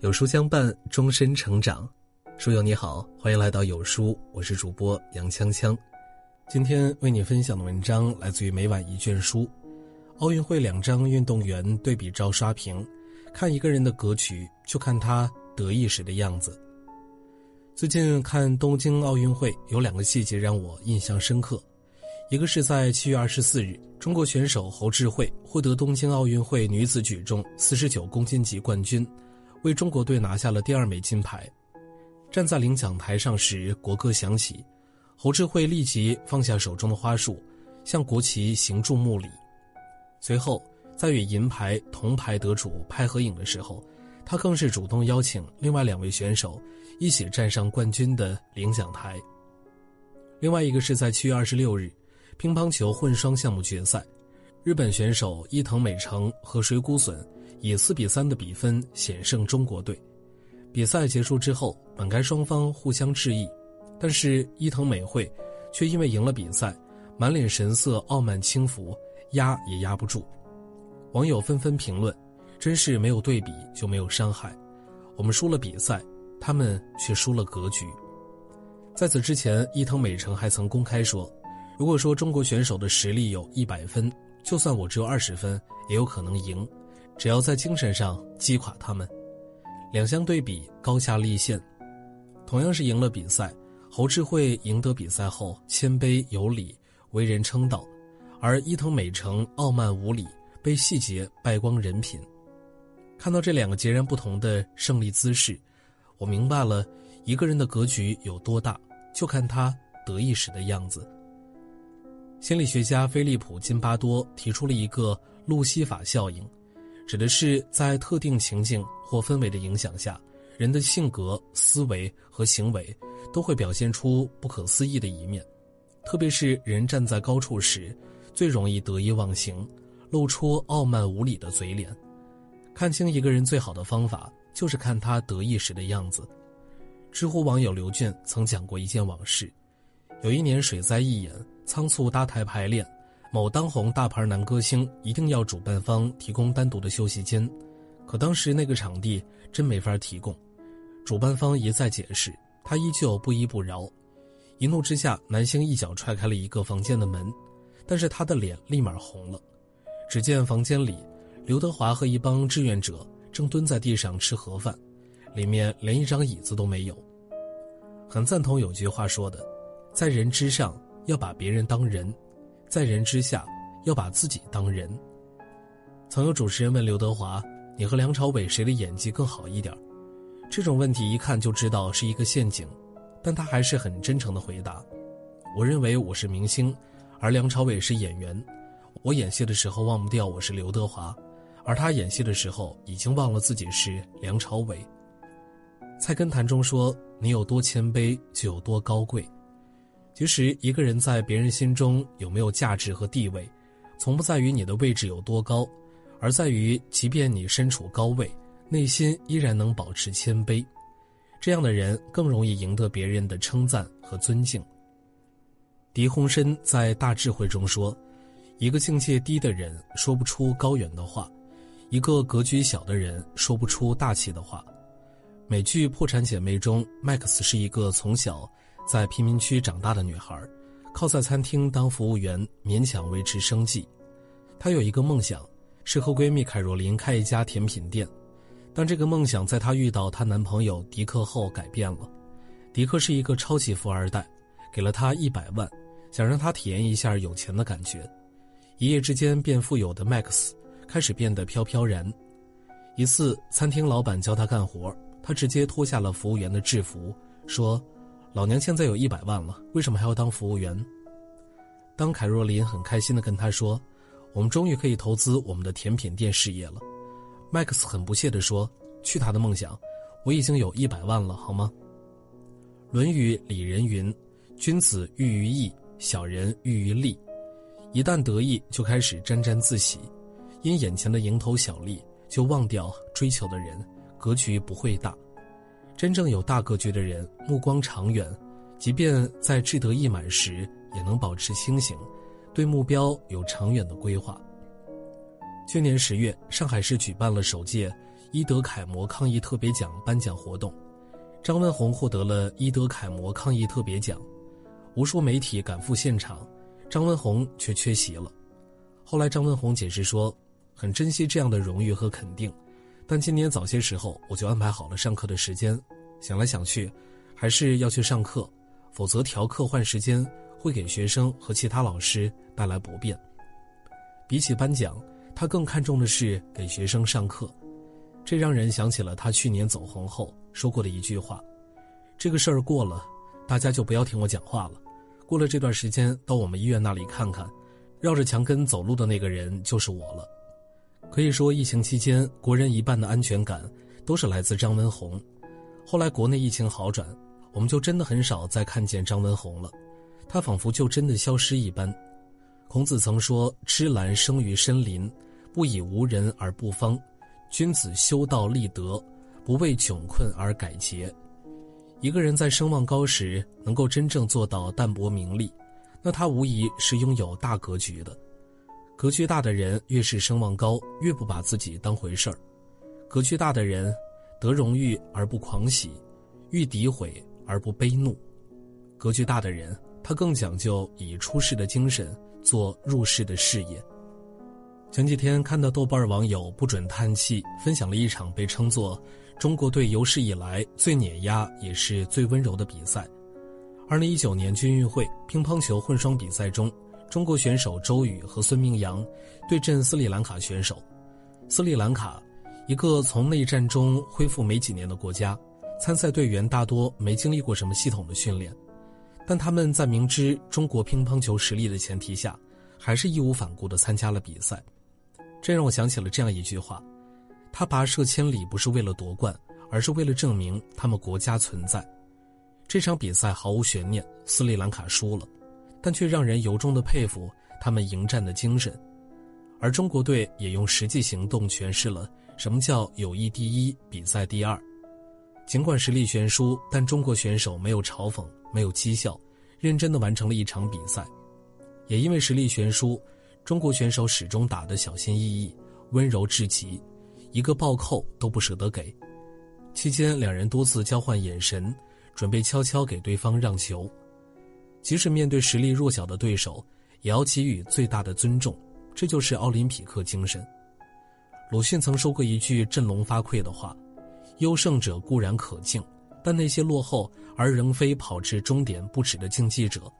有书相伴，终身成长。书友你好，欢迎来到有书，我是主播杨锵锵。今天为你分享的文章来自于每晚一卷书。奥运会两张运动员对比照刷屏，看一个人的格局，就看他得意时的样子。最近看东京奥运会，有两个细节让我印象深刻。一个是在七月二十四日，中国选手侯智慧获得东京奥运会女子举重四十九公斤级冠军。为中国队拿下了第二枚金牌。站在领奖台上时，国歌响起，侯智慧立即放下手中的花束，向国旗行注目礼。随后，在与银牌、铜牌得主拍合影的时候，他更是主动邀请另外两位选手一起站上冠军的领奖台。另外一个是在七月二十六日，乒乓球混双项目决赛，日本选手伊藤美诚和水谷隼。以四比三的比分险胜中国队。比赛结束之后，本该双方互相致意，但是伊藤美惠却因为赢了比赛，满脸神色傲慢轻浮，压也压不住。网友纷纷评论：“真是没有对比就没有伤害，我们输了比赛，他们却输了格局。”在此之前，伊藤美诚还曾公开说：“如果说中国选手的实力有一百分，就算我只有二十分，也有可能赢。”只要在精神上击垮他们，两相对比，高下立现。同样是赢了比赛，侯智慧赢得比赛后谦卑有礼，为人称道；而伊藤美诚傲慢无礼，被细节败光人品。看到这两个截然不同的胜利姿势，我明白了一个人的格局有多大，就看他得意时的样子。心理学家菲利普·金巴多提出了一个路西法效应。指的是在特定情境或氛围的影响下，人的性格、思维和行为都会表现出不可思议的一面。特别是人站在高处时，最容易得意忘形，露出傲慢无礼的嘴脸。看清一个人最好的方法，就是看他得意时的样子。知乎网友刘俊曾讲过一件往事：有一年水灾一演，仓促搭台排练。某当红大牌男歌星一定要主办方提供单独的休息间，可当时那个场地真没法提供。主办方一再解释，他依旧不依不饶。一怒之下，男星一脚踹开了一个房间的门，但是他的脸立马红了。只见房间里，刘德华和一帮志愿者正蹲在地上吃盒饭，里面连一张椅子都没有。很赞同有句话说的，在人之上要把别人当人。在人之下，要把自己当人。曾有主持人问刘德华：“你和梁朝伟谁的演技更好一点？”这种问题一看就知道是一个陷阱，但他还是很真诚的回答：“我认为我是明星，而梁朝伟是演员。我演戏的时候忘不掉我是刘德华，而他演戏的时候已经忘了自己是梁朝伟。”菜根谭中说：“你有多谦卑，就有多高贵。”其实，一个人在别人心中有没有价值和地位，从不在于你的位置有多高，而在于即便你身处高位，内心依然能保持谦卑。这样的人更容易赢得别人的称赞和尊敬。狄鸿琛在《大智慧》中说：“一个境界低的人说不出高远的话，一个格局小的人说不出大气的话。”美剧《破产姐妹》中，麦克斯是一个从小。在贫民区长大的女孩，靠在餐厅当服务员勉强维持生计。她有一个梦想，是和闺蜜凯若琳开一家甜品店。但这个梦想在她遇到她男朋友迪克后改变了。迪克是一个超级富二代，给了她一百万，想让她体验一下有钱的感觉。一夜之间变富有的 Max 开始变得飘飘然。一次，餐厅老板教他干活，他直接脱下了服务员的制服，说。老娘现在有一百万了，为什么还要当服务员？当凯若琳很开心的跟他说：“我们终于可以投资我们的甜品店事业了。”麦克斯很不屑地说：“去他的梦想，我已经有一百万了，好吗？”《论语》里人云：“君子喻于义，小人喻于利。”一旦得意，就开始沾沾自喜，因眼前的蝇头小利就忘掉追求的人，格局不会大。真正有大格局的人，目光长远，即便在志得意满时，也能保持清醒，对目标有长远的规划。去年十月，上海市举办了首届伊德楷模抗疫特别奖颁奖活动，张文宏获得了伊德楷模抗疫特别奖，无数媒体赶赴现场，张文宏却缺席了。后来张文宏解释说，很珍惜这样的荣誉和肯定，但今年早些时候我就安排好了上课的时间，想来想去，还是要去上课，否则调课换时间会给学生和其他老师带来不便。比起颁奖。他更看重的是给学生上课，这让人想起了他去年走红后说过的一句话：“这个事儿过了，大家就不要听我讲话了。过了这段时间，到我们医院那里看看，绕着墙根走路的那个人就是我了。”可以说，疫情期间国人一半的安全感都是来自张文宏。后来国内疫情好转，我们就真的很少再看见张文宏了，他仿佛就真的消失一般。孔子曾说：“芝兰生于深林。”不以无人而不芳，君子修道立德，不为窘困而改节。一个人在声望高时，能够真正做到淡泊名利，那他无疑是拥有大格局的。格局大的人，越是声望高，越不把自己当回事儿。格局大的人，得荣誉而不狂喜，遇诋毁而不悲怒。格局大的人，他更讲究以出世的精神做入世的事业。前几天看到豆瓣网友不准叹气分享了一场被称作中国队有史以来最碾压也是最温柔的比赛。二零一九年军运会乒乓球混双比赛中，中国选手周雨和孙铭阳对阵斯里兰卡选手。斯里兰卡，一个从内战中恢复没几年的国家，参赛队员大多没经历过什么系统的训练，但他们在明知中国乒乓球实力的前提下，还是义无反顾地参加了比赛。这让我想起了这样一句话：“他跋涉千里不是为了夺冠，而是为了证明他们国家存在。”这场比赛毫无悬念，斯里兰卡输了，但却让人由衷的佩服他们迎战的精神。而中国队也用实际行动诠释了什么叫友谊第一，比赛第二。尽管实力悬殊，但中国选手没有嘲讽，没有讥笑，认真的完成了一场比赛。也因为实力悬殊。中国选手始终打得小心翼翼、温柔至极，一个暴扣都不舍得给。期间，两人多次交换眼神，准备悄悄给对方让球。即使面对实力弱小的对手，也要给予最大的尊重。这就是奥林匹克精神。鲁迅曾说过一句振聋发聩的话：“优胜者固然可敬，但那些落后而仍非跑至终点不止的竞技者，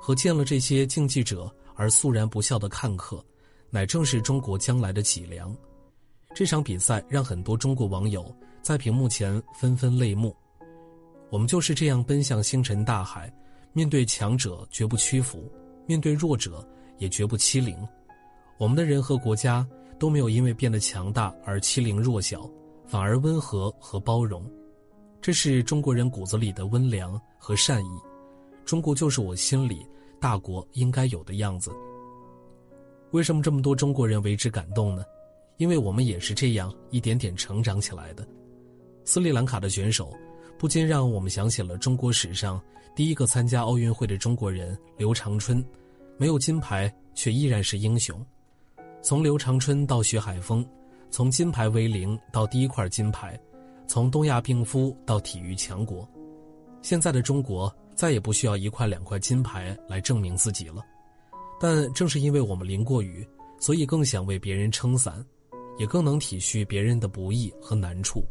和见了这些竞技者。”而肃然不笑的看客，乃正是中国将来的脊梁。这场比赛让很多中国网友在屏幕前纷纷泪目。我们就是这样奔向星辰大海，面对强者绝不屈服，面对弱者也绝不欺凌。我们的人和国家都没有因为变得强大而欺凌弱小，反而温和和包容。这是中国人骨子里的温良和善意。中国就是我心里。大国应该有的样子。为什么这么多中国人为之感动呢？因为我们也是这样一点点成长起来的。斯里兰卡的选手，不禁让我们想起了中国史上第一个参加奥运会的中国人刘长春，没有金牌却依然是英雄。从刘长春到徐海峰，从金牌为零到第一块金牌，从东亚病夫到体育强国，现在的中国。再也不需要一块两块金牌来证明自己了，但正是因为我们淋过雨，所以更想为别人撑伞，也更能体恤别人的不易和难处，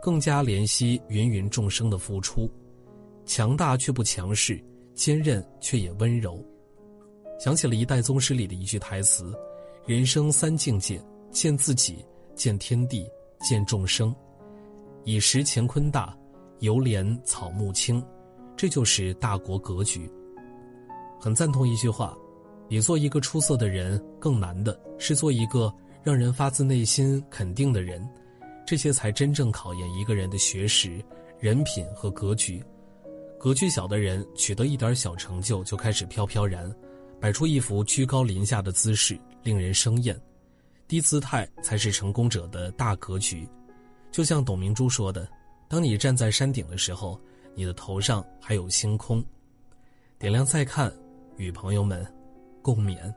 更加怜惜芸芸众生的付出，强大却不强势，坚韧却也温柔。想起了一代宗师里的一句台词：“人生三境界，见自己，见天地，见众生。以识乾坤大，犹怜草木青。”这就是大国格局。很赞同一句话：，比做一个出色的人更难的是做一个让人发自内心肯定的人。这些才真正考验一个人的学识、人品和格局。格局小的人取得一点小成就就开始飘飘然，摆出一副居高临下的姿势，令人生厌。低姿态才是成功者的大格局。就像董明珠说的：“当你站在山顶的时候。”你的头上还有星空，点亮再看，与朋友们共勉。